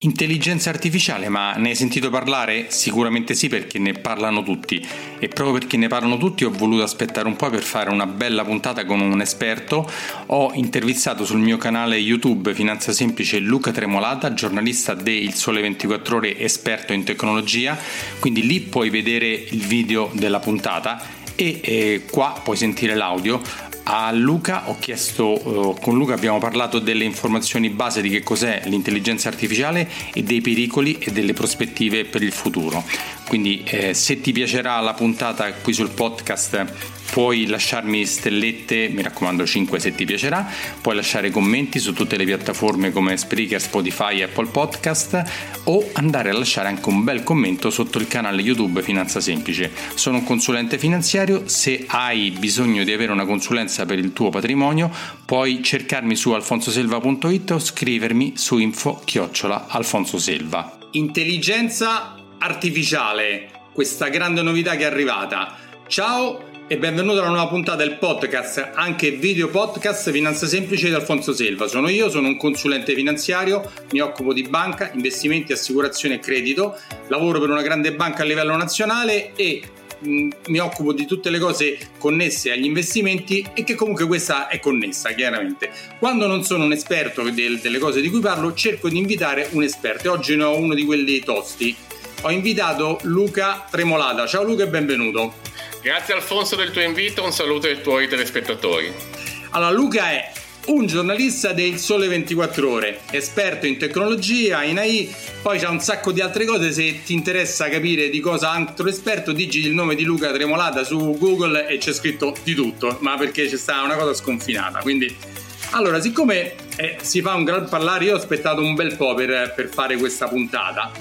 Intelligenza artificiale, ma ne hai sentito parlare? Sicuramente sì perché ne parlano tutti e proprio perché ne parlano tutti ho voluto aspettare un po' per fare una bella puntata con un esperto. Ho intervistato sul mio canale YouTube Finanza Semplice Luca Tremolata, giornalista del Sole 24 Ore, esperto in tecnologia, quindi lì puoi vedere il video della puntata e eh, qua puoi sentire l'audio a Luca ho chiesto, eh, con Luca abbiamo parlato delle informazioni base di che cos'è l'intelligenza artificiale e dei pericoli e delle prospettive per il futuro. Quindi eh, se ti piacerà la puntata qui sul podcast puoi lasciarmi stellette, mi raccomando 5 se ti piacerà, puoi lasciare commenti su tutte le piattaforme come Spreaker, Spotify, Apple Podcast o andare a lasciare anche un bel commento sotto il canale YouTube Finanza Semplice. Sono un consulente finanziario, se hai bisogno di avere una consulenza per il tuo patrimonio puoi cercarmi su alfonsoselva.it o scrivermi su info chiocciola alfonsoselva. Intelligenza artificiale, questa grande novità che è arrivata. Ciao e benvenuto alla nuova puntata del podcast, anche video podcast Finanza Semplice di Alfonso Selva. Sono io, sono un consulente finanziario, mi occupo di banca, investimenti, assicurazione e credito, lavoro per una grande banca a livello nazionale e mh, mi occupo di tutte le cose connesse agli investimenti e che comunque questa è connessa chiaramente. Quando non sono un esperto del, delle cose di cui parlo cerco di invitare un esperto e oggi ne ho uno di quelli tosti. Ho invitato Luca Tremolata. Ciao Luca e benvenuto. Grazie Alfonso del tuo invito, un saluto ai tuoi telespettatori. Allora, Luca è un giornalista del Sole 24 Ore, esperto in tecnologia, in AI, poi c'è un sacco di altre cose, se ti interessa capire di cosa altro esperto, digiti il nome di Luca Tremolata su Google e c'è scritto di tutto, ma perché c'è stata una cosa sconfinata, quindi... Allora, siccome eh, si fa un gran parlare, io ho aspettato un bel po' per, per fare questa puntata,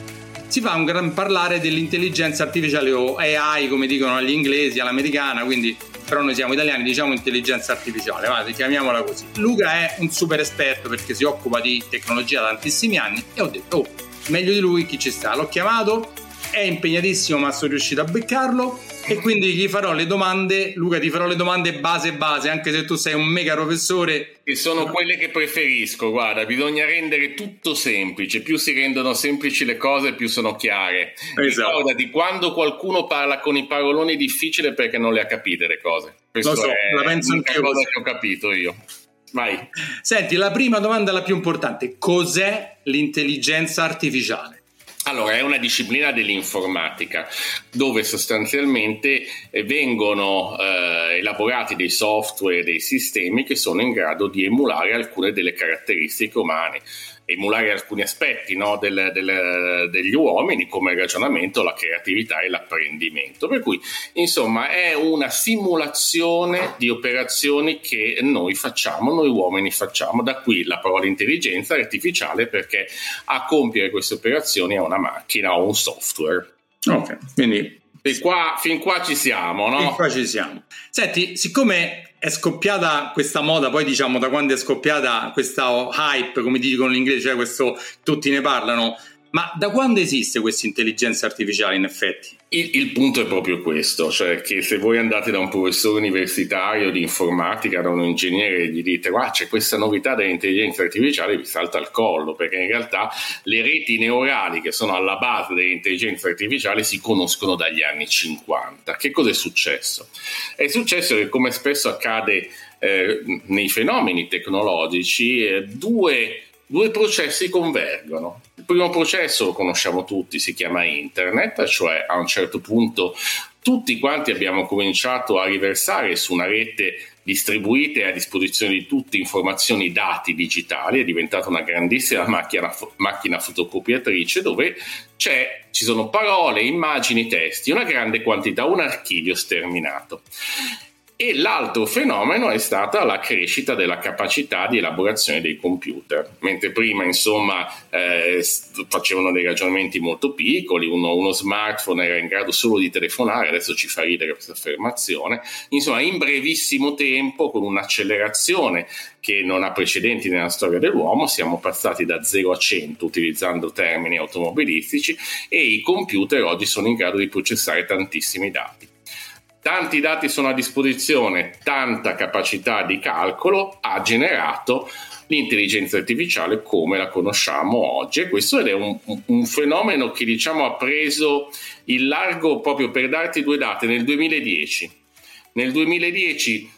si fa un gran parlare dell'intelligenza artificiale o AI come dicono gli inglesi all'americana, quindi però noi siamo italiani, diciamo intelligenza artificiale, va, chiamiamola così. Luca è un super esperto perché si occupa di tecnologia da tantissimi anni e ho detto, oh, meglio di lui chi ci sta. L'ho chiamato, è impegnatissimo ma sono riuscito a beccarlo e quindi gli farò le domande, Luca ti farò le domande base base, anche se tu sei un mega professore. E sono quelle che preferisco, guarda, bisogna rendere tutto semplice, più si rendono semplici le cose più sono chiare. Esatto. Ricordati, quando qualcuno parla con i paroloni difficili perché non le ha capite le cose. Questo Lo so, è la penso anche cosa che ho capito io. Vai. Senti, la prima domanda, la più importante, cos'è l'intelligenza artificiale? Allora, è una disciplina dell'informatica dove sostanzialmente eh, vengono eh, elaborati dei software, dei sistemi che sono in grado di emulare alcune delle caratteristiche umane emulare alcuni aspetti no, del, del, degli uomini come il ragionamento, la creatività e l'apprendimento. Per cui, insomma, è una simulazione di operazioni che noi facciamo, noi uomini facciamo. Da qui la parola intelligenza artificiale perché a compiere queste operazioni è una macchina o un software. Ok, quindi fin qua, fin qua ci siamo, no? Fin qua ci siamo. Senti, siccome è scoppiata questa moda, poi diciamo da quando è scoppiata questa hype, come dicono in inglese, cioè questo tutti ne parlano, ma da quando esiste questa intelligenza artificiale in effetti? Il, il, punto è proprio questo, cioè che se voi andate da un professore universitario di informatica, da un ingegnere e gli dite guarda c'è questa novità dell'intelligenza artificiale, vi salta il collo, perché in realtà le reti neurali che sono alla base dell'intelligenza artificiale si conoscono dagli anni 50. Che cosa è successo? È successo che come spesso accade eh, nei fenomeni tecnologici, eh, due due processi convergono. Il primo processo lo conosciamo tutti, si chiama internet, cioè a un certo punto tutti quanti abbiamo cominciato a riversare su una rete distribuita e a disposizione di tutti informazioni, dati digitali, è diventata una grandissima macchina, macchina fotocopiatrice dove ci sono parole, immagini, testi, una grande quantità, un archivio sterminato. E l'altro fenomeno è stata la crescita della capacità di elaborazione dei computer. Mentre prima, insomma, eh, facevano dei ragionamenti molto piccoli, uno, uno, smartphone era in grado solo di telefonare, adesso ci fa ridere questa affermazione. Insomma, in brevissimo tempo, con un'accelerazione che non ha precedenti nella storia dell'uomo, siamo passati da 0 a 100 utilizzando termini automobilistici e i computer oggi sono in grado di processare tantissimi dati. Tanti dati sono a disposizione, tanta capacità di calcolo ha generato l'intelligenza artificiale come la conosciamo oggi. E questo è un, un, fenomeno che diciamo ha preso il largo proprio per darti due date. Nel 2010 nel 2010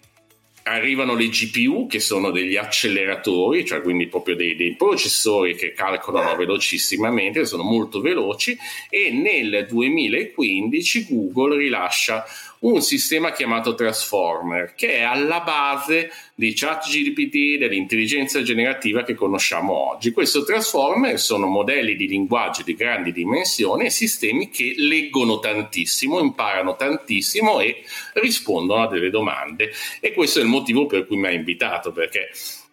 arrivano le GPU che sono degli acceleratori, cioè quindi proprio dei, dei, processori che calcolano velocissimamente, sono molto veloci. E nel 2015 Google rilascia un sistema chiamato Transformer che è alla base di ChatGPT, dell'intelligenza generativa che conosciamo oggi. Questo Transformer sono modelli di linguaggio di grandi dimensioni e sistemi che leggono tantissimo, imparano tantissimo e rispondono a delle domande. E questo è il motivo per cui mi ha invitato, perché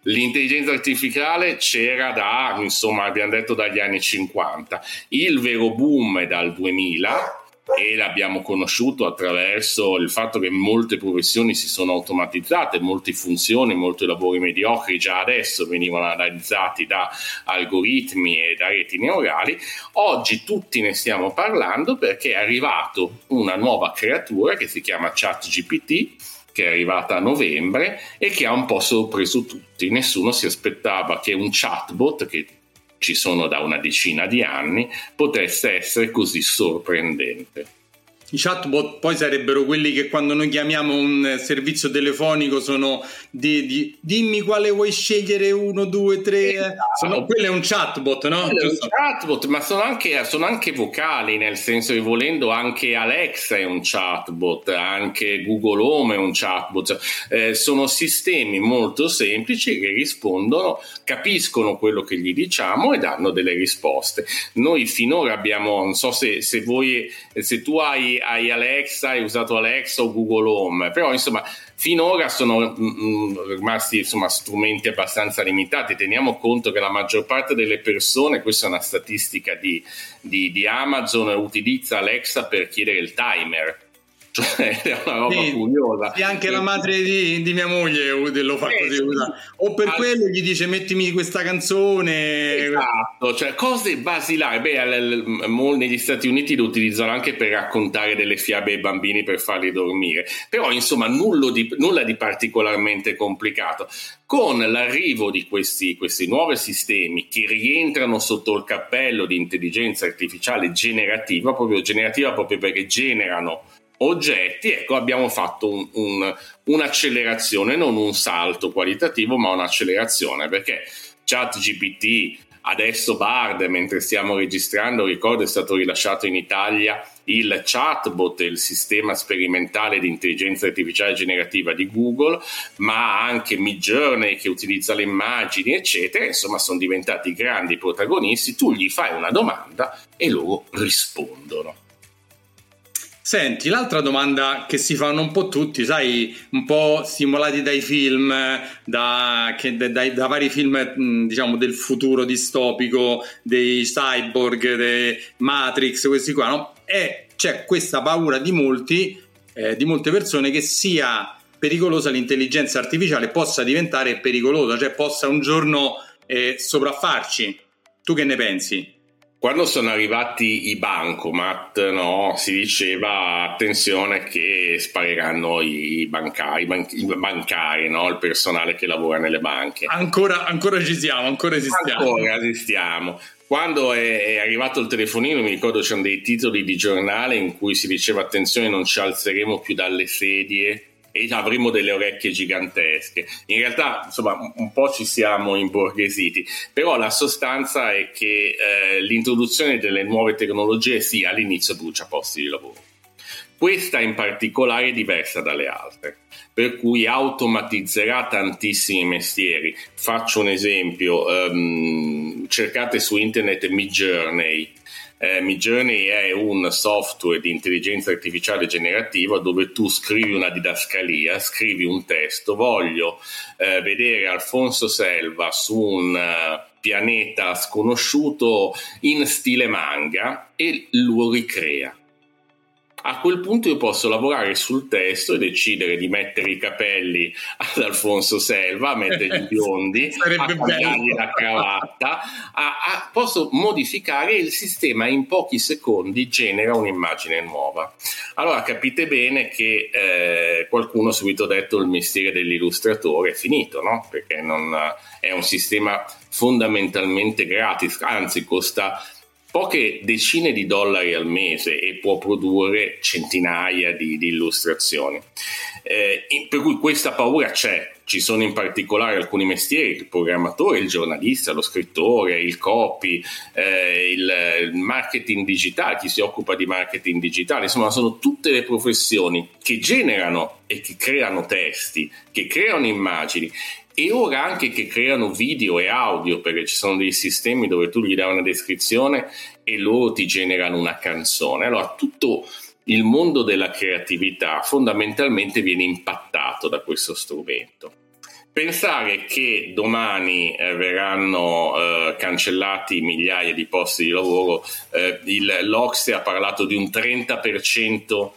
L'intelligenza artificiale c'era da, insomma, abbiamo detto dagli anni 50. Il vero boom è dal 2000 e l'abbiamo conosciuto attraverso il fatto che molte professioni si sono automatizzate, molte funzioni, molti lavori mediocri già adesso venivano analizzati da algoritmi e da reti neurali. Oggi tutti ne stiamo parlando perché è arrivato una nuova creatura che si chiama ChatGPT che è arrivata a novembre e che ha un po' sorpreso tutti. Nessuno si aspettava che un chatbot, che ci sono da una decina di anni, potesse essere così sorprendente. I chatbot poi sarebbero quelli che quando noi chiamiamo un servizio telefonico sono di, di dimmi quale vuoi scegliere, uno, due, tre. Esatto. Sono, quello è un chatbot, no? Quello è un chatbot, ma sono anche, sono anche, vocali, nel senso che volendo anche Alexa è un chatbot, anche Google Home è un chatbot. Eh, sono sistemi molto semplici che rispondono, capiscono quello che gli diciamo e danno delle risposte. Noi finora abbiamo, non so se, se voi, se tu hai hai Alexa, hai usato Alexa o Google Home, però insomma finora sono mm, mm, rimasti insomma, strumenti abbastanza limitati. Teniamo conto che la maggior parte delle persone, questa è una statistica di, di, di Amazon, utilizza Alexa per chiedere il timer cioè è una roba sì, curiosa. E anche la madre di, di mia moglie lo fa eh, così. O per All... quello gli dice mettimi questa canzone. Esatto, cioè cose basilari. Beh, negli Stati Uniti lo utilizzano anche per raccontare delle fiabe ai bambini per farli dormire. Però insomma di, nulla di particolarmente complicato. Con l'arrivo di questi, questi nuovi sistemi che rientrano sotto il cappello di intelligenza artificiale generativa, proprio generativa proprio perché generano oggetti, ecco abbiamo fatto un, un, un'accelerazione, non un salto qualitativo, ma un'accelerazione perché ChatGPT, adesso Bard, mentre stiamo registrando, ricordo è stato rilasciato in Italia il chatbot, il sistema sperimentale di intelligenza artificiale generativa di Google, ma anche Midjourney che utilizza le immagini, eccetera, insomma sono diventati grandi protagonisti, tu gli fai una domanda e loro rispondono. Senti, l'altra domanda che si fanno un po' tutti, sai, un po' stimolati dai film, da, che, da, da vari film, diciamo, del futuro distopico, dei cyborg, dei Matrix, questi qua, no? E c'è questa paura di molti, eh, di molte persone che sia pericolosa l'intelligenza artificiale, possa diventare pericolosa, cioè possa un giorno eh, sopraffarci. Tu che ne pensi? Quando sono arrivati i bancomat, no, si diceva attenzione che spariranno i bancari, i bancari no, il personale che lavora nelle banche. Ancora, ancora ci siamo, ancora esistiamo. Ancora esistiamo. Quando è, è, arrivato il telefonino, mi ricordo c'erano dei titoli di giornale in cui si diceva attenzione non ci alzeremo più dalle sedie e avremo delle orecchie gigantesche. In realtà, insomma, un po' ci siamo imborghesiti, però la sostanza è che eh, l'introduzione delle nuove tecnologie sì, all'inizio brucia posti di lavoro. Questa in particolare è diversa dalle altre, per cui automatizzerà tantissimi mestieri. Faccio un esempio, um, cercate su internet Midjourney, eh, Midjourney è un software di intelligenza artificiale generativa dove tu scrivi una didascalia, scrivi un testo, voglio eh, vedere Alfonso Selva su un uh, pianeta sconosciuto in stile manga e lo ricrea a quel punto io posso lavorare sul testo e decidere di mettere i capelli ad Alfonso Selva, mettere i biondi, a cambiargli la cravatta, a, a, posso modificare il sistema in pochi secondi genera un'immagine nuova. Allora capite bene che eh, qualcuno ha subito detto il mestiere dell'illustratore è finito, no? Perché non, è un sistema fondamentalmente gratis, anzi costa poche decine di dollari al mese e può produrre centinaia di, di illustrazioni. Eh, per cui questa paura c'è. Ci sono in particolare alcuni mestieri, il programmatore, il giornalista, lo scrittore, il copy, eh, il, il marketing digitale, chi si occupa di marketing digitale, insomma sono tutte le professioni che generano e che creano testi, che creano immagini e ora anche che creano video e audio perché ci sono dei sistemi dove tu gli dai una descrizione e loro ti generano una canzone. Allora tutto il mondo della creatività fondamentalmente viene impattato da questo strumento. Pensare che domani eh, verranno eh, cancellati migliaia di posti di lavoro, eh, il, l'Ocse ha parlato di un 30%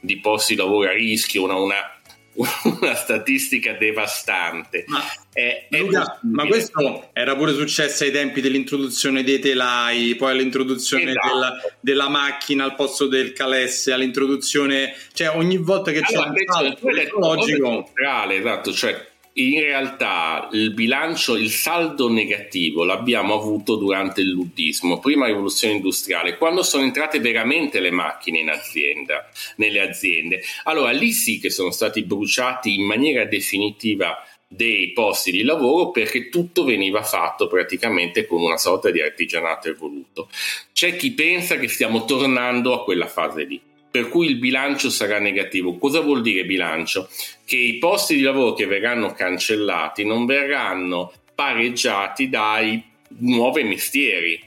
di posti di lavoro a rischio, una, una una statistica devastante. Ma, è, è Luca, ma, questo era pure successo ai tempi dell'introduzione dei telai, poi all'introduzione esatto. della, della, macchina al posto del calesse, all'introduzione, cioè ogni volta che allora, c'è un salto tecnologico... Esatto, cioè in realtà il bilancio, il saldo negativo l'abbiamo avuto durante il luddismo, prima rivoluzione industriale, quando sono entrate veramente le macchine in azienda, nelle aziende. Allora lì sì che sono stati bruciati in maniera definitiva dei posti di lavoro perché tutto veniva fatto praticamente con una sorta di artigianato evoluto. C'è chi pensa che stiamo tornando a quella fase lì per cui il bilancio sarà negativo. Cosa vuol dire bilancio? Che i posti di lavoro che verranno cancellati non verranno pareggiati dai nuovi mestieri.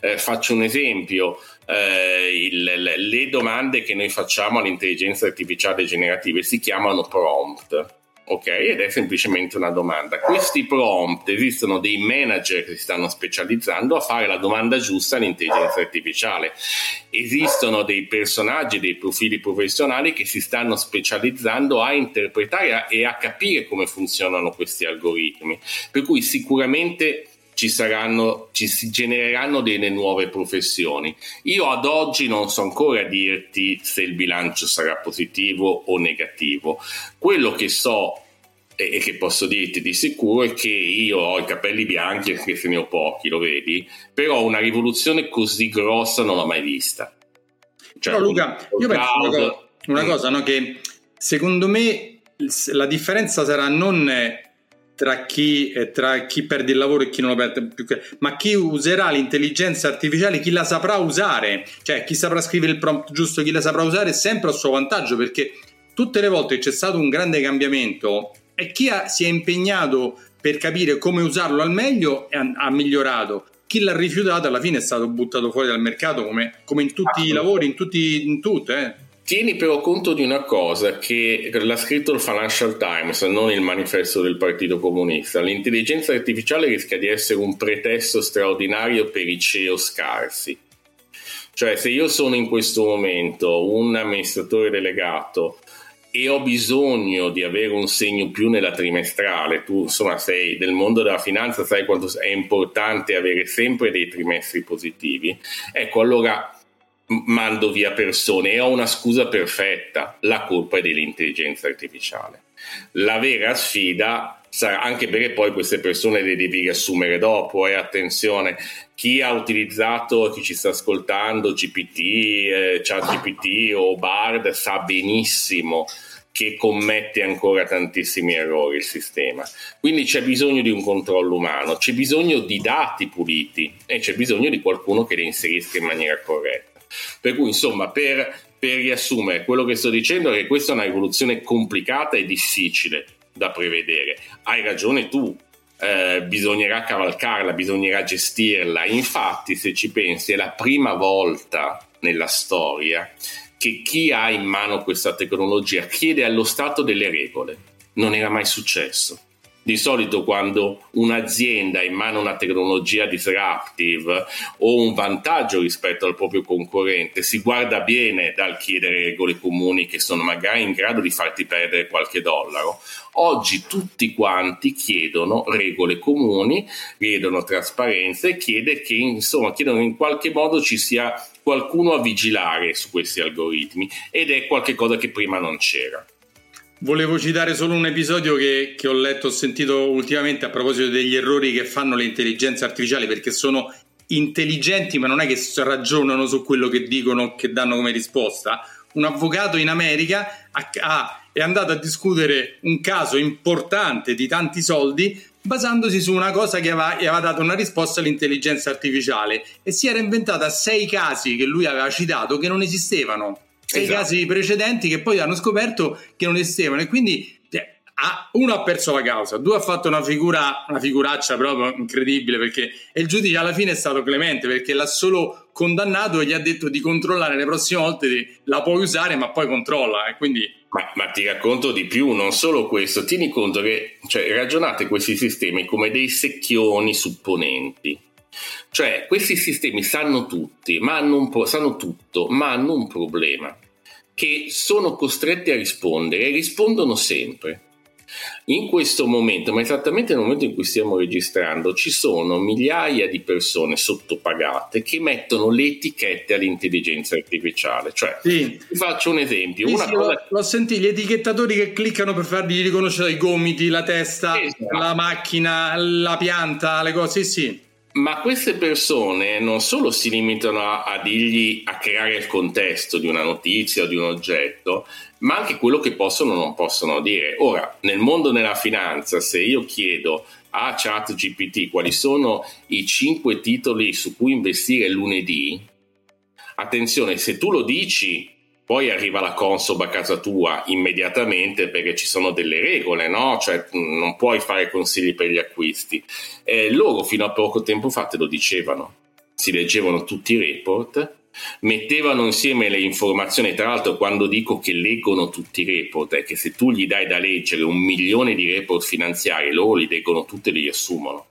Eh, faccio un esempio. Eh, il, le domande che noi facciamo all'intelligenza artificiale generativa si chiamano prompt ok? Ed è semplicemente una domanda. Questi prompt esistono dei manager che si stanno specializzando a fare la domanda giusta all'intelligenza artificiale. Esistono dei personaggi, dei profili professionali che si stanno specializzando a interpretare e a capire come funzionano questi algoritmi. Per cui sicuramente ci saranno, ci si genereranno delle nuove professioni. Io ad oggi non so ancora dirti se il bilancio sarà positivo o negativo. Quello che so e che posso dirti di sicuro è che io ho i capelli bianchi anche se ne ho pochi, lo vedi, però una rivoluzione così grossa non l'ho mai vista. Cioè, però Luca, io penso una cosa, una cosa no, che secondo me la differenza sarà non tra chi, eh, tra chi, perde il lavoro e chi non lo perde più, ma chi userà l'intelligenza artificiale, chi la saprà usare, cioè chi saprà scrivere il prompt giusto, chi la saprà usare sempre a suo vantaggio, perché tutte le volte che c'è stato un grande cambiamento e chi ha, si è impegnato per capire come usarlo al meglio ha, ha migliorato. Chi l'ha rifiutato alla fine è stato buttato fuori dal mercato come, come in tutti i lavori, in, tutti, in tutto. Eh. Tieni però conto di una cosa che l'ha scritto il Financial Times, non il manifesto del Partito Comunista. L'intelligenza artificiale rischia di essere un pretesto straordinario per i CEO scarsi. Cioè, se io sono in questo momento un amministratore delegato e ho bisogno di avere un segno più nella trimestrale, tu insomma sei del mondo della finanza, sai quanto è importante avere sempre dei trimestri positivi, ecco allora mando via persone e ho una scusa perfetta, la colpa è dell'intelligenza artificiale. La vera sfida sarà anche perché poi queste persone le devi riassumere dopo e eh, attenzione, chi ha utilizzato, chi ci sta ascoltando GPT, eh, ChatGPT o Bard sa benissimo che commette ancora tantissimi errori il sistema. Quindi c'è bisogno di un controllo umano, c'è bisogno di dati puliti e c'è bisogno di qualcuno che li inserisca in maniera corretta. Per cui, insomma, per, per riassumere, quello che sto dicendo è che questa è una rivoluzione complicata e difficile da prevedere. Hai ragione tu, eh, bisognerà cavalcarla, bisognerà gestirla. Infatti, se ci pensi, è la prima volta nella storia che chi ha in mano questa tecnologia chiede allo Stato delle regole. Non era mai successo. Di solito quando un'azienda ha in mano una tecnologia disruptive o un vantaggio rispetto al proprio concorrente, si guarda bene dal chiedere regole comuni che sono magari in grado di farti perdere qualche dollaro. Oggi tutti quanti chiedono regole comuni, chiedono trasparenza e chiede che, insomma, chiedono in qualche modo ci sia qualcuno a vigilare su questi algoritmi ed è qualcosa che prima non c'era. Volevo citare solo un episodio che, che ho letto, ho sentito ultimamente a proposito degli errori che fanno le intelligenze artificiali perché sono intelligenti ma non è che ragionano su quello che dicono, che danno come risposta. Un avvocato in America ha, ha, è andato a discutere un caso importante di tanti soldi basandosi su una cosa che aveva, aveva dato una risposta all'intelligenza artificiale e si era inventata sei casi che lui aveva citato che non esistevano esatto. casi precedenti che poi hanno scoperto che non esistevano e quindi cioè, uno ha perso la causa, due ha fatto una figura, una figuraccia proprio incredibile perché il giudice alla fine è stato clemente perché l'ha solo condannato e gli ha detto di controllare le prossime volte, la puoi usare ma poi controlla e quindi... Ma, ma, ti racconto di più, non solo questo, tieni conto che cioè, ragionate questi sistemi come dei secchioni supponenti. Cioè, questi sistemi sanno tutti, ma hanno un po', sanno tutto, ma hanno un problema, che sono costretti a rispondere e rispondono sempre. In questo momento, ma esattamente nel momento in cui stiamo registrando, ci sono migliaia di persone sottopagate che mettono le etichette all'intelligenza artificiale. Cioè, sì. vi faccio un esempio. Sì, una sì, cosa... l'ho, l'ho sentito, gli etichettatori che cliccano per fargli riconoscere i gomiti, la testa, esatto. la macchina, la pianta, le cose, sì, sì. Ma queste persone non solo si limitano a, a, dirgli a creare il contesto di una notizia o di un oggetto, ma anche quello che possono o non possono dire. Ora, nel mondo della finanza, se io chiedo a ChatGPT quali sono i cinque titoli su cui investire lunedì, attenzione, se tu lo dici poi arriva la Consob a casa tua immediatamente perché ci sono delle regole, no? Cioè non puoi fare consigli per gli acquisti. Eh, loro fino a poco tempo fa te lo dicevano, si leggevano tutti i report, mettevano insieme le informazioni, tra l'altro quando dico che leggono tutti i report è che se tu gli dai da leggere un milione di report finanziari, loro li leggono tutti e li riassumono.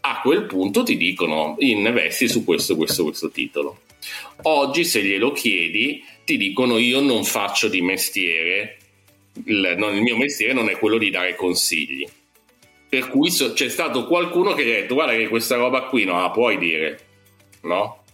A quel punto ti dicono investi su questo, questo, questo titolo. Oggi se glielo chiedi ti dicono io non faccio di mestiere, il, non, il mio mestiere non è quello di dare consigli. Per cui so, c'è stato qualcuno che ha detto guarda che questa roba qui non la puoi dire, no?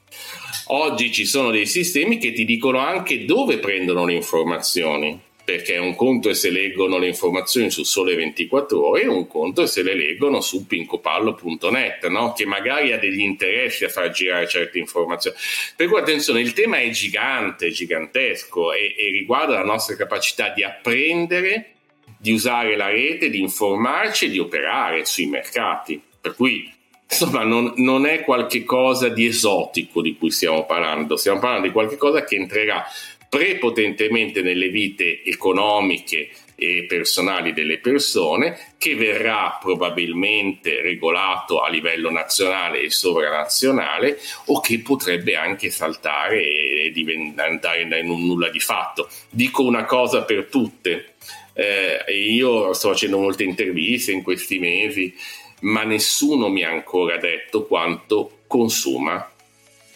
Oggi ci sono dei sistemi che ti dicono anche dove prendono le informazioni perché un conto è se leggono le informazioni su Sole 24 Ore un conto è se le leggono su pincopallo.net, no? che magari ha degli interessi a far girare certe informazioni. Per cui attenzione, il tema è gigante, gigantesco e, e riguarda la nostra capacità di apprendere, di usare la rete, di informarci e di operare sui mercati. Per cui insomma non, non, è qualcosa di esotico di cui stiamo parlando, stiamo parlando di qualcosa che entrerà prepotentemente nelle vite economiche e personali delle persone, che verrà probabilmente regolato a livello nazionale e sovranazionale o che potrebbe anche saltare e diventare in un nulla di fatto. Dico una cosa per tutte. Eh, io sto facendo molte interviste in questi mesi, ma nessuno mi ha ancora detto quanto consuma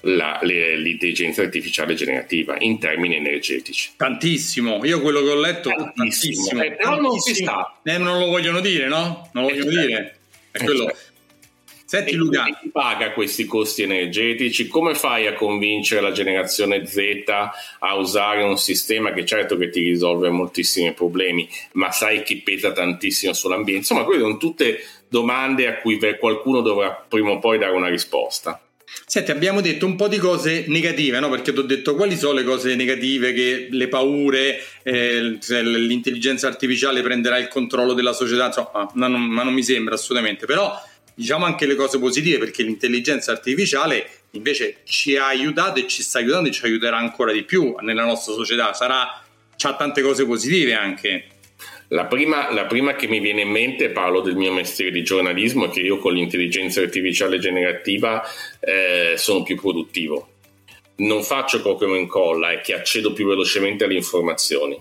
la, le, l'intelligenza artificiale generativa in termini energetici. Tantissimo, io quello che ho letto tantissimo, tantissimo. Eh, però non si sta. Eh, non lo vogliono dire, no? Non lo vogliono eh, dire. È eh, quello. Certo. Senti Luca. Chi paga questi costi energetici? Come fai a convincere la generazione Z a usare un sistema che certo che ti risolve moltissimi problemi, ma sai che pesa tantissimo sull'ambiente? Insomma, queste sono tutte domande a cui qualcuno dovrà prima o poi dare una risposta. Senti, abbiamo detto un po' di cose negative, no? Perché ti ho detto quali sono le cose negative, che le paure, eh, l'intelligenza artificiale prenderà il controllo della società, insomma, ma non, ma non mi sembra assolutamente. Però diciamo anche le cose positive, perché l'intelligenza artificiale invece ci ha aiutato e ci sta aiutando e ci aiuterà ancora di più nella nostra società. Sarà, ha tante cose positive anche. La prima, la prima, che mi viene in mente, parlo del mio mestiere di giornalismo, è che io con l'intelligenza artificiale generativa eh, sono più produttivo. Non faccio e incolla, è che accedo più velocemente alle informazioni.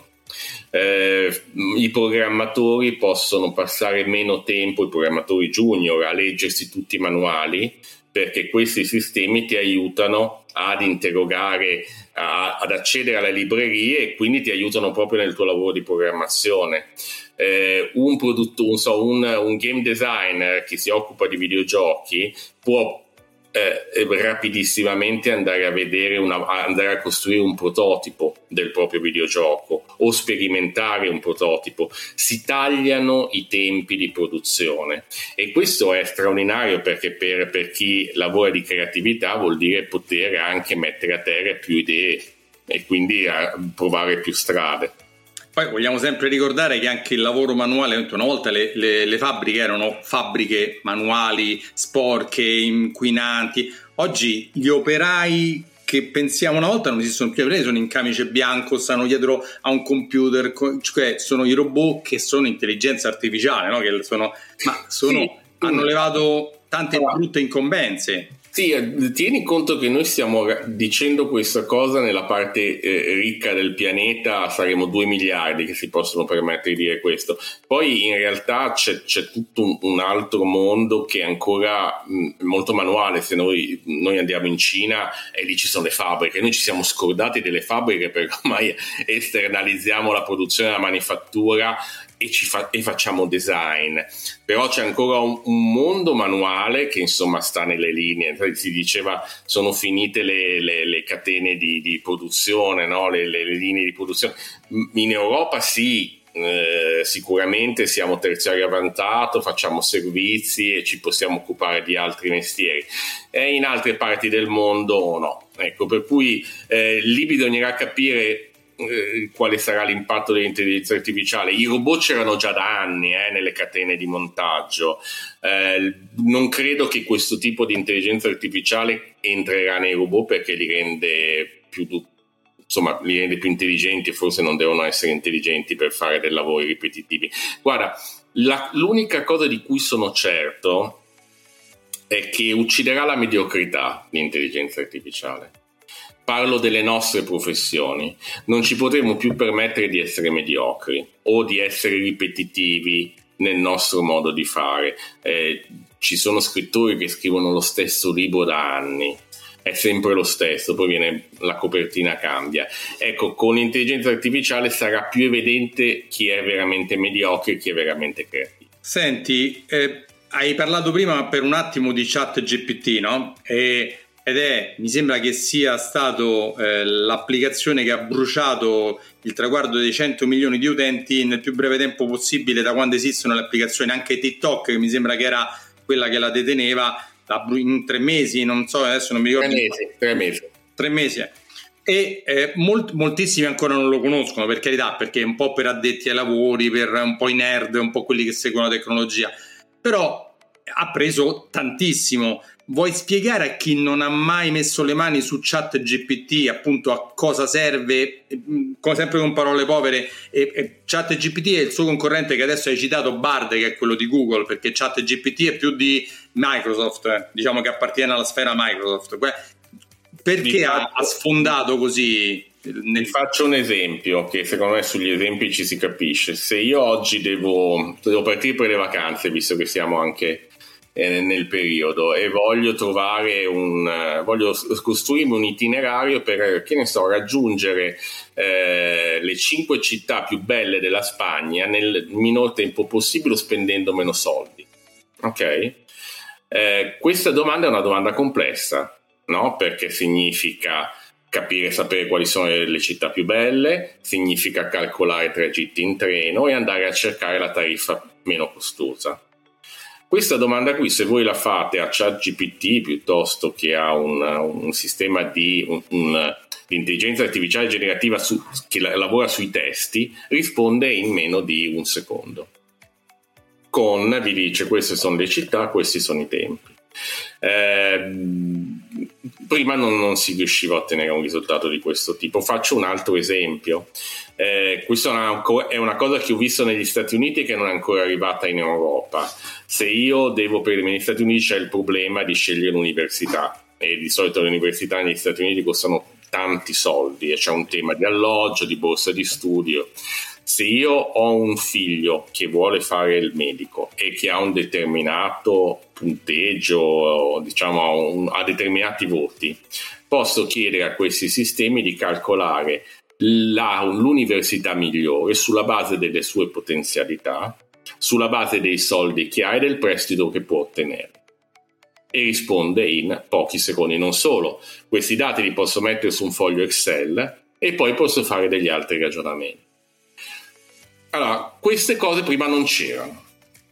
Eh, I programmatori possono passare meno tempo, i programmatori junior, a leggersi tutti i manuali perché questi sistemi ti aiutano ad interrogare, a, ad accedere alle librerie e quindi ti aiutano proprio nel tuo lavoro di programmazione. Eh, un, prodotto, un, so, un, un game designer che si occupa di videogiochi può eh, rapidissimamente andare a vedere una, andare a costruire un prototipo del proprio videogioco o sperimentare un prototipo. Si tagliano i tempi di produzione e questo è straordinario perché per, per chi lavora di creatività vuol dire poter anche mettere a terra più idee e quindi provare più strade poi vogliamo sempre ricordare che anche il lavoro manuale, una volta le, le, le, fabbriche erano fabbriche manuali, sporche, inquinanti. Oggi gli operai che pensiamo una volta non esistono più, sono in camice bianco, stanno dietro a un computer, cioè sono i robot che sono intelligenza artificiale, no? che sono, ma sono, sì. hanno levato tante brutte incombenze. Sì, eh, tieni conto che noi stiamo dicendo questa cosa nella parte eh, ricca del pianeta, saremo 2 miliardi che si possono permettere di dire questo. Poi in realtà c'è, c'è tutto un, altro mondo che è ancora mh, molto manuale. Se noi, noi, andiamo in Cina e lì ci sono le fabbriche, noi ci siamo scordati delle fabbriche perché ormai esternalizziamo la produzione e la manifattura e, fa- e, facciamo design. Però c'è ancora un, un, mondo manuale che insomma sta nelle linee. Si diceva sono finite le, le, le catene di, di produzione, no? le, le, linee di produzione. In Europa sì, eh, sicuramente siamo terziario avanzato, facciamo servizi e ci possiamo occupare di altri mestieri. E in altre parti del mondo no. Ecco, per cui eh, lì bisognerà capire eh, quale sarà l'impatto dell'intelligenza artificiale. I robot c'erano già da anni eh, nelle catene di montaggio. Eh, non credo che questo tipo di intelligenza artificiale entrerà nei robot perché li rende più insomma, li rende più intelligenti forse non devono essere intelligenti per fare dei lavori ripetitivi. Guarda, la, l'unica cosa di cui sono certo è che ucciderà la mediocrità l'intelligenza artificiale Parlo delle nostre professioni. Non ci potremo più permettere di essere mediocri o di essere ripetitivi nel nostro modo di fare. Eh, ci sono scrittori che scrivono lo stesso libro da anni, è sempre lo stesso, poi viene, la copertina cambia. Ecco, con l'intelligenza artificiale sarà più evidente chi è veramente mediocre e chi è veramente creativo. Senti, eh, hai parlato prima per un attimo di chat GPT, no? E ed è, mi sembra che sia stato eh, l'applicazione che ha bruciato il traguardo dei 100 milioni di utenti nel più breve tempo possibile da quando esistono le applicazioni, anche TikTok che mi sembra che era quella che la deteneva in tre mesi, non so, adesso non mi ricordo. Tre mesi, tre mesi. Tre mesi. E eh, molt, moltissimi ancora non lo conoscono, per carità, perché è un po' per addetti ai lavori, per un po' i nerd, un po' quelli che seguono la tecnologia. Però ha preso tantissimo Vuoi spiegare a chi non ha mai messo le mani su chat GPT appunto a cosa serve, mm, sempre con parole povere, e, e chat GPT è il suo concorrente che adesso hai citato Bard che è quello di Google perché chat GPT è più di Microsoft, eh, diciamo che appartiene alla sfera Microsoft. Perché ha, ha sfondato così? Ne faccio un esempio che secondo me sugli esempi ci si capisce. Se io oggi devo, devo partire per le vacanze, visto che siamo anche eh, nel periodo. E voglio trovare un eh, voglio costruirmi un itinerario per che ne so raggiungere eh, le cinque città più belle della Spagna nel minor tempo possibile spendendo meno soldi. Ok? Eh, questa domanda è una domanda complessa no? Perché significa capire e sapere quali sono le città più belle, significa calcolare tragitti in treno e andare a cercare la tariffa meno costosa. Questa domanda qui, se voi la fate a ChatGPT piuttosto che a un, un sistema di, un, un, intelligenza artificiale generativa su, che la, lavora sui testi, risponde in meno di un secondo. Con vi dice queste sono le città, questi sono i tempi. Eh, prima non, non, si riusciva a ottenere un risultato di questo tipo. Faccio un altro esempio. Eh, questa è una, cosa che ho visto negli Stati Uniti e che non è ancora arrivata in Europa. Se io devo per negli Stati Uniti c'è il problema di scegliere l'università e di solito le università negli Stati Uniti costano tanti soldi e c'è un tema di alloggio, di borsa di studio. Se io ho un figlio che vuole fare il medico e che ha un determinato punteggio, diciamo un, ha determinati voti, posso chiedere a questi sistemi di calcolare la, l'università migliore sulla base delle sue potenzialità, sulla base dei soldi che ha e del prestito che può ottenere. E risponde in pochi secondi. Non solo, questi dati li posso mettere su un foglio Excel e poi posso fare degli altri ragionamenti. Allora, queste cose prima non c'erano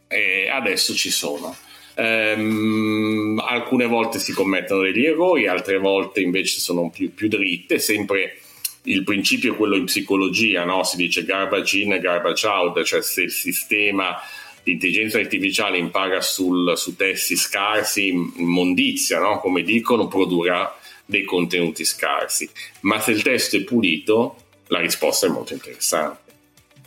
e adesso ci sono. Um, alcune volte si commettono degli errori, altre volte invece sono più, più dritte, sempre il principio è quello in psicologia, no? si dice garbage in e garbage out, cioè se il sistema di intelligenza artificiale impara sul, su testi scarsi, immondizia, no? come dicono, produrrà dei contenuti scarsi. Ma se il testo è pulito, la risposta è molto interessante.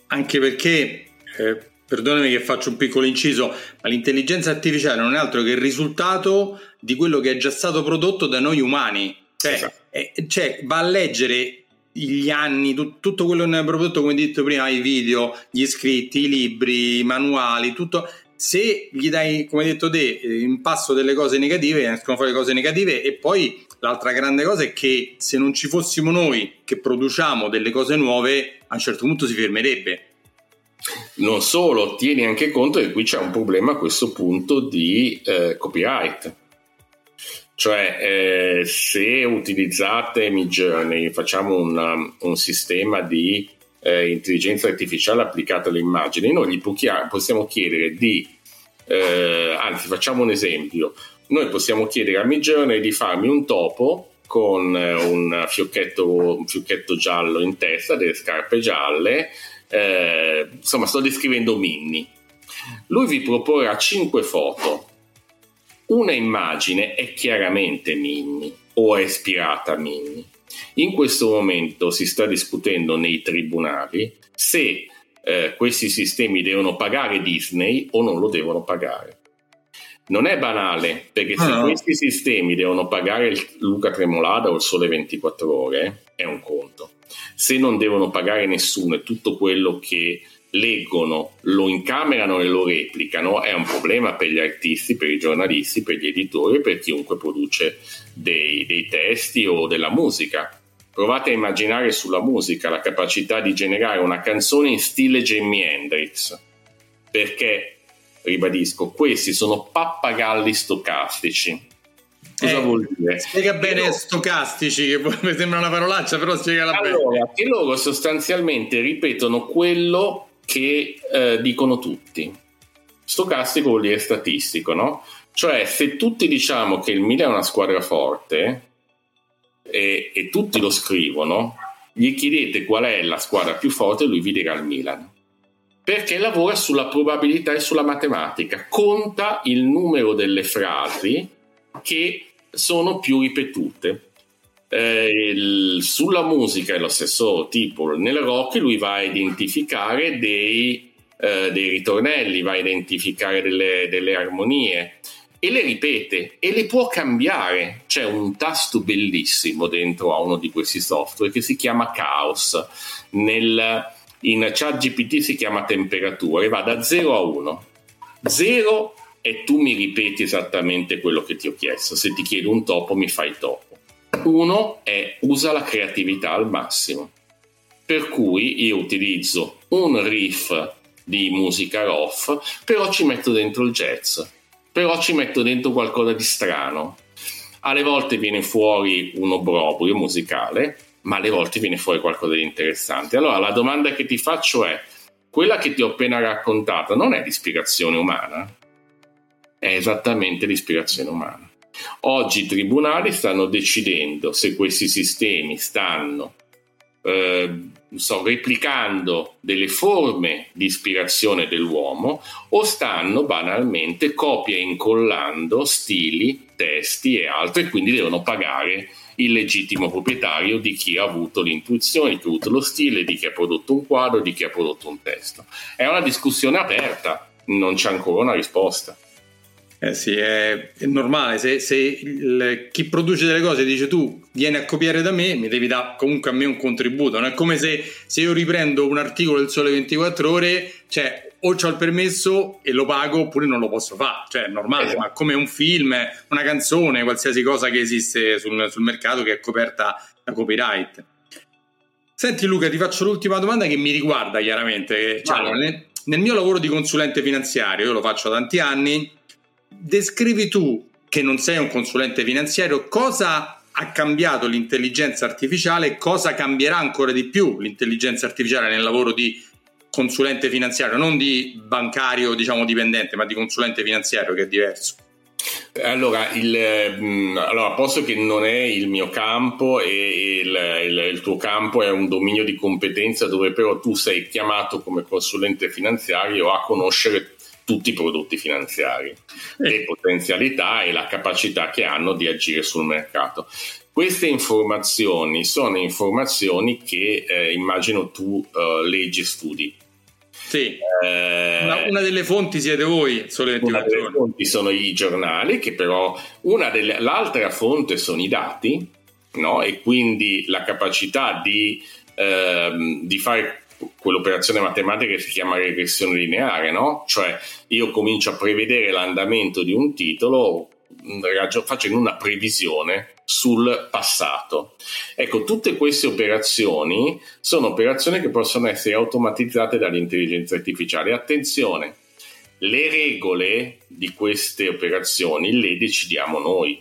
Anche perché eh, perdonami che faccio un piccolo inciso, ma l'intelligenza artificiale non è altro che il risultato di quello che è già stato prodotto da noi umani. Cioè, esatto. è, cioè va a leggere gli anni, tu, tutto quello che noi abbiamo prodotto, come detto prima, i video, gli scritti, i libri, i manuali, tutto. Se gli dai, come hai detto te, in passo delle cose negative, escono fuori cose negative e poi l'altra grande cosa è che se non ci fossimo noi che produciamo delle cose nuove, a un certo punto si fermerebbe non solo, tieni anche conto che qui c'è un problema a questo punto di eh, copyright. Cioè, eh, se utilizzate Midjourney, facciamo una, un sistema di eh, intelligenza artificiale applicata alle immagini, noi gli possiamo chiedere di, eh, anzi facciamo un esempio, noi possiamo chiedere a Midjourney di farmi un topo con eh, un fiocchetto, un fiocchetto giallo in testa, delle scarpe gialle, eh, insomma sto descrivendo Minnie. Lui vi proporrà 5 foto. Una immagine è chiaramente Minnie o è ispirata a Minnie. In questo momento si sta discutendo nei tribunali se eh, questi sistemi devono pagare Disney o non lo devono pagare. Non è banale, perché se ah. questi sistemi devono pagare il Luca Tremolada o il Sole 24 Ore, è un conto. Se non devono pagare nessuno e tutto quello che leggono lo incamerano e lo replicano, è un problema per gli artisti, per i giornalisti, per gli editori, per chiunque produce dei, dei testi o della musica. Provate a immaginare sulla musica la capacità di generare una canzone in stile Jimi Hendrix, perché ribadisco, questi sono pappagalli stocastici. Cosa eh, vuol dire? Spiega bene loro... stocastici, che mi sembra una parolaccia, però spiegala allora, bene. Che loro sostanzialmente ripetono quello che eh, dicono tutti. Stocastico vuol dire statistico, no? Cioè, se tutti diciamo che il Milan è una squadra forte e, e tutti lo scrivono, gli chiedete qual è la squadra più forte, lui vi dirà il Milan perché lavora sulla probabilità e sulla matematica, conta il numero delle frasi che sono più ripetute. Eh, il, sulla musica è lo stesso tipo, nel rock lui va a identificare dei, eh, dei ritornelli, va a identificare delle, delle armonie e le ripete e le può cambiare. C'è un tasto bellissimo dentro a uno di questi software che si chiama Chaos. Nel, in chat GPT si chiama temperatura e va da 0 a 1. 0 e tu mi ripeti esattamente quello che ti ho chiesto. Se ti chiedo un topo, mi fai topo. 1 è usa la creatività al massimo. Per cui io utilizzo un riff di musica rough, però ci metto dentro il jazz, però ci metto dentro qualcosa di strano. Alle volte viene fuori un obbrobrio musicale, ma alle volte viene fuori qualcosa di interessante. Allora la domanda che ti faccio è, quella che ti ho appena raccontato non è l'ispirazione umana? È esattamente l'ispirazione umana. Oggi i tribunali stanno decidendo se questi sistemi stanno eh, so, replicando delle forme di ispirazione dell'uomo o stanno banalmente copia e incollando stili, testi e altro e quindi devono pagare il legittimo proprietario di chi ha avuto l'intuizione, di chi ha avuto lo stile, di chi ha prodotto un quadro, di chi ha prodotto un testo. È una discussione aperta, non c'è ancora una risposta. Eh sì, è, è normale, se, se il, chi produce delle cose dice tu vieni a copiare da me, mi devi dare comunque a me un contributo, non è come se, se io riprendo un articolo del Sole 24 ore, cioè o ho il permesso e lo pago oppure non lo posso fare, cioè è normale, esatto. ma come un film, una canzone, qualsiasi cosa che esiste sul, sul mercato che è coperta da copyright. Senti Luca, ti faccio l'ultima domanda che mi riguarda chiaramente. Cioè, nel, nel mio lavoro di consulente finanziario, io lo faccio da tanti anni, descrivi tu, che non sei un consulente finanziario, cosa ha cambiato l'intelligenza artificiale e cosa cambierà ancora di più l'intelligenza artificiale nel lavoro di consulente finanziario, non di bancario, diciamo, dipendente, ma di consulente finanziario, che è diverso. Allora, il, mm, allora, posto che non è il mio campo e il, il, il, tuo campo è un dominio di competenza dove però tu sei chiamato come consulente finanziario a conoscere tutti i prodotti finanziari, le potenzialità e la capacità che hanno di agire sul mercato. Queste informazioni sono informazioni che eh, immagino tu eh, leggi e studi. Sì, eh, una, una, delle fonti siete voi, Sole Una delle fonti sono i giornali, che però delle, l'altra fonte sono i dati, no? e quindi la capacità di, ehm, di fare quell'operazione matematica che si chiama regressione lineare, no? Cioè io comincio a prevedere l'andamento di un titolo facendo una previsione sul passato. Ecco, tutte queste operazioni sono operazioni che possono essere automatizzate dall'intelligenza artificiale. Attenzione, le regole di queste operazioni le decidiamo noi.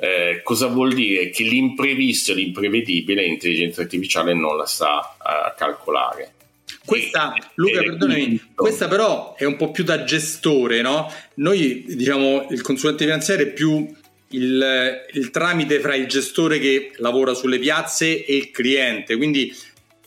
Eh, cosa vuol dire? Che l'imprevisto e l'imprevedibile l'intelligenza artificiale non la sa uh, calcolare. Questa, Luca, perdonami, questa però è un po' più da gestore, no? Noi, diciamo, il consulente finanziario è più il, il tramite fra il gestore che lavora sulle piazze e il cliente, quindi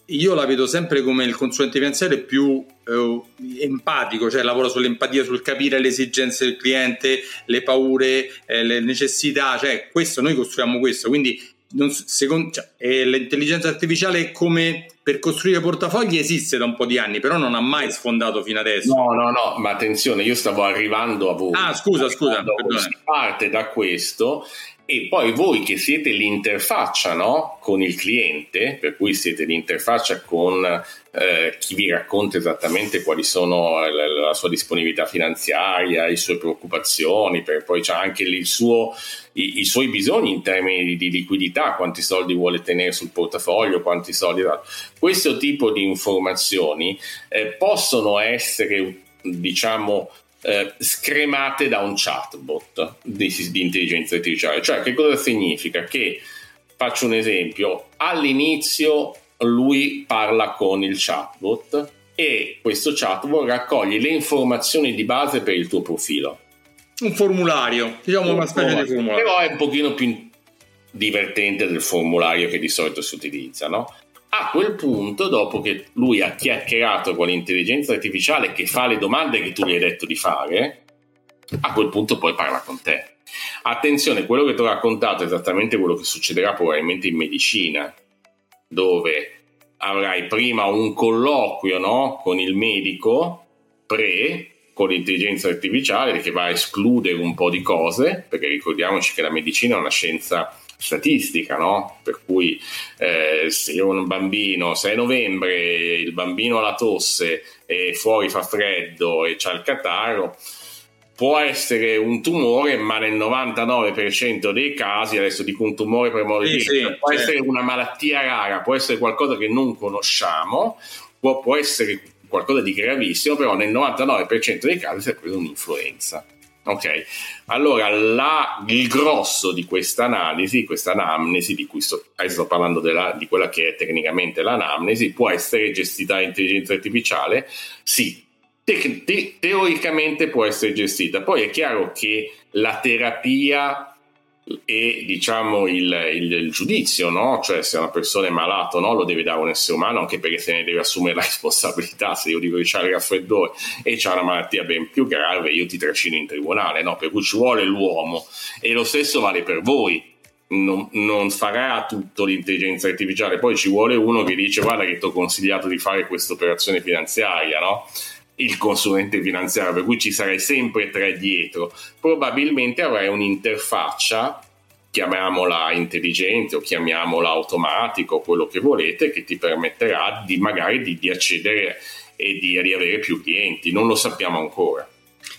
io la vedo sempre come il consulente finanziario più eh, empatico, cioè lavora sull'empatia, sul capire le esigenze del cliente, le paure, eh, le necessità, cioè questo noi costruiamo questo, quindi non, secondo, cioè, eh, l'intelligenza artificiale come per costruire portafogli esiste da un po' di anni, però non ha mai sfondato fino adesso. No, no, no, ma attenzione, io stavo arrivando a voi. Ah, scusa, scusa. Si parte da questo e poi voi che siete l'interfaccia no? con il cliente, per cui siete l'interfaccia con eh, chi vi racconta esattamente quali sono la, la, sua disponibilità finanziaria, le sue preoccupazioni, per poi c'è anche suo, i, i, suoi bisogni in termini di, di, liquidità, quanti soldi vuole tenere sul portafoglio, quanti soldi... Questo tipo di informazioni eh, possono essere, diciamo, eh, scremate da un chatbot di, di intelligenza artificiale. Cioè, che cosa significa? Che, faccio un esempio, all'inizio lui parla con il chatbot e questo chatbot raccoglie le informazioni di base per il tuo profilo. Un formulario, diciamo un una specie di formulario. Però è un pochino più divertente del formulario che di solito si utilizza, no? A quel punto, dopo che lui ha chiacchierato con l'intelligenza artificiale che fa le domande che tu gli hai detto di fare, a quel punto poi parla con te. Attenzione, quello che ti ho raccontato è esattamente quello che succederà probabilmente in medicina, dove avrai prima un colloquio no, con il medico pre con l'intelligenza artificiale che va a escludere un po' di cose, perché ricordiamoci che la medicina è una scienza statistica, no? Per cui eh, se un bambino, se è novembre, il bambino ha la tosse e fuori fa freddo e c'ha il catarro, può essere un tumore, ma nel 99% dei casi, adesso dico un tumore per modo di sì, dire, sì, può certo. essere una malattia rara, può essere qualcosa che non conosciamo, può, può essere qualcosa di gravissimo, però nel 99% dei casi si è preso un'influenza. Ok, allora la, il grosso di questa analisi, questa anamnesi di cui sto, sto parlando della, di quella che è tecnicamente l'anamnesi, può essere gestita da intelligenza artificiale? Sì, te- te- teoricamente può essere gestita. Poi è chiaro che la terapia e diciamo il, il, il giudizio, no? cioè se una persona è malata no? lo deve dare un essere umano anche perché se ne deve assumere la responsabilità se io dico che c'ha il raffreddore e c'ha una malattia ben più grave io ti trascino in tribunale no? per cui ci vuole l'uomo e lo stesso vale per voi non, non, farà tutto l'intelligenza artificiale poi ci vuole uno che dice guarda che ti ho consigliato di fare questa operazione finanziaria no? Il consulente finanziario, per cui ci sarai sempre tre dietro. Probabilmente avrai un'interfaccia, chiamiamola intelligente o chiamiamola automatico, quello che volete, che ti permetterà di magari di, di accedere e di, di avere più clienti. Non lo sappiamo ancora.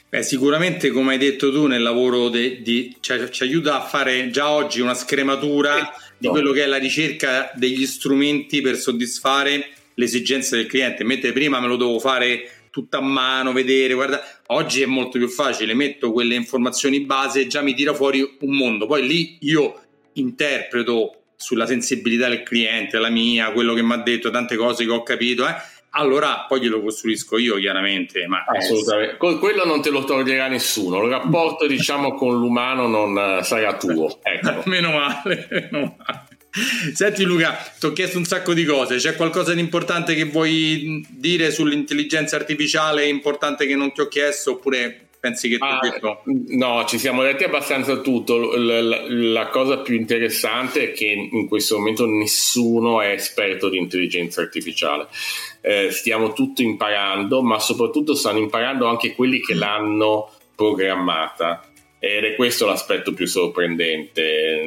Beh, sicuramente, come hai detto tu, nel lavoro de, di, cioè, ci aiuta a fare già oggi una scrematura eh, di quello che è la ricerca degli strumenti per soddisfare le esigenze del cliente. Mentre prima me lo dovevo fare tutto a mano, vedere, guarda, oggi è molto più facile, metto quelle informazioni base e già mi tira fuori un mondo. Poi lì io interpreto sulla sensibilità del cliente, la mia, quello che mi ha detto, tante cose che ho capito, eh allora poi glielo costruisco io chiaramente. Ma Assolutamente, con quello non te lo toglierà nessuno, il rapporto diciamo con l'umano non eh, sarà tuo. Ecco. meno, male, meno male. Senti Luca, ti ho chiesto un sacco di cose, c'è qualcosa di importante che vuoi dire sull'intelligenza artificiale importante che non ti ho chiesto oppure pensi che ah, detto? No, ci siamo detti abbastanza tutto. La, la, la, cosa più interessante è che in questo momento nessuno è esperto di intelligenza artificiale. Eh, stiamo tutto imparando, ma soprattutto stanno imparando anche quelli che l'hanno programmata. Ed è questo l'aspetto più sorprendente,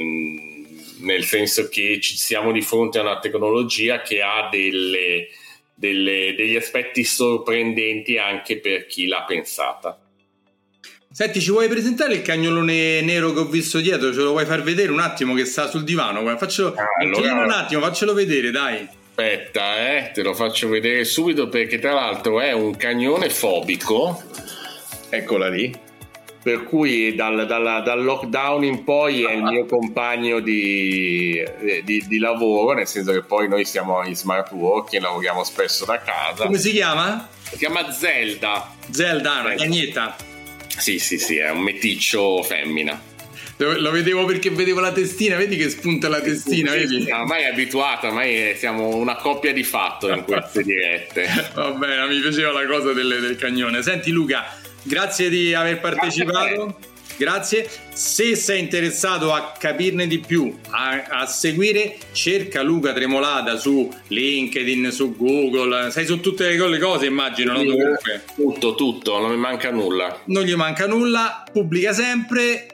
nel senso che ci siamo di fronte a una tecnologia che ha delle, delle, degli aspetti sorprendenti anche per chi l'ha pensata. Senti, ci vuoi presentare il cagnolone nero che ho visto dietro? Ce lo vuoi far vedere un attimo che sta sul divano? Faccelo, ah, allora... un attimo, faccelo vedere, dai. Aspetta, eh, te lo faccio vedere subito perché tra l'altro è un cagnone fobico. Eccola lì. Per cui dal, dal, dal lockdown in poi è il mio compagno di, di, di, lavoro, nel senso che poi noi siamo in smart working, lavoriamo spesso da casa. Come si chiama? Si chiama Zelda. Zelda, una cagnetta. Sì, sì, sì, è un meticcio femmina. Lo vedevo perché vedevo la testina, vedi che spunta la testina, sì, vedi? Sì, ormai è abituata, ormai siamo una coppia di fatto in queste dirette. Va bene, mi piaceva la cosa del, del cagnone. Senti Luca, grazie di aver partecipato. Grazie. Se sei interessato a capirne di più, a, a, seguire, cerca Luca Tremolada su LinkedIn, su Google. Sei su tutte le cose, immagino, sì, no? Tutto, tutto, non mi manca nulla. Non gli manca nulla, pubblica sempre.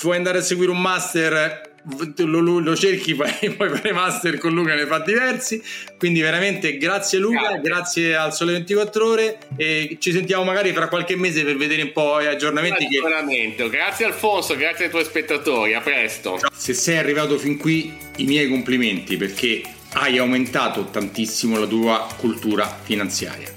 Puoi andare a seguire un master lo, lo, lo, cerchi, poi, poi fare master con Luca ne fa diversi. Quindi veramente grazie Luca, grazie. grazie, al Sole 24 Ore e ci sentiamo magari tra qualche mese per vedere un po' gli aggiornamenti. Che... Grazie Alfonso, grazie ai tuoi spettatori, a presto. Se sei arrivato fin qui, i miei complimenti perché hai aumentato tantissimo la tua cultura finanziaria.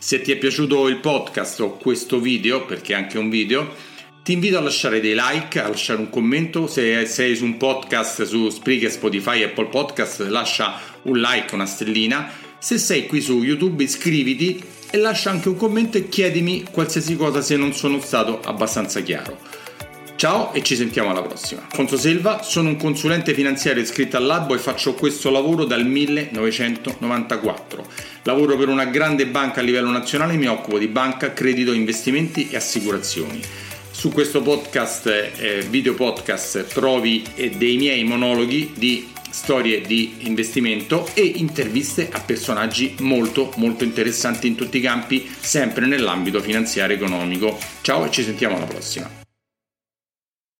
Se ti è piaciuto il podcast o questo video, perché è anche un video, ti invito a lasciare dei like, a lasciare un commento. Se sei su un podcast su Spreaker, Spotify, Apple Podcast, lascia un like, una stellina. Se sei qui su YouTube, iscriviti e lascia anche un commento e chiedimi qualsiasi cosa se non sono stato abbastanza chiaro. Ciao e ci sentiamo alla prossima. Alfonso Selva, sono un consulente finanziario iscritto al Labo e faccio questo lavoro dal 1994. Lavoro per una grande banca a livello nazionale e mi occupo di banca, credito, investimenti e assicurazioni. Su questo podcast, eh, video podcast, trovi eh, dei miei monologhi di storie di investimento e interviste a personaggi molto molto interessanti in tutti i campi, sempre nell'ambito finanziario economico. Ciao e ci sentiamo alla prossima.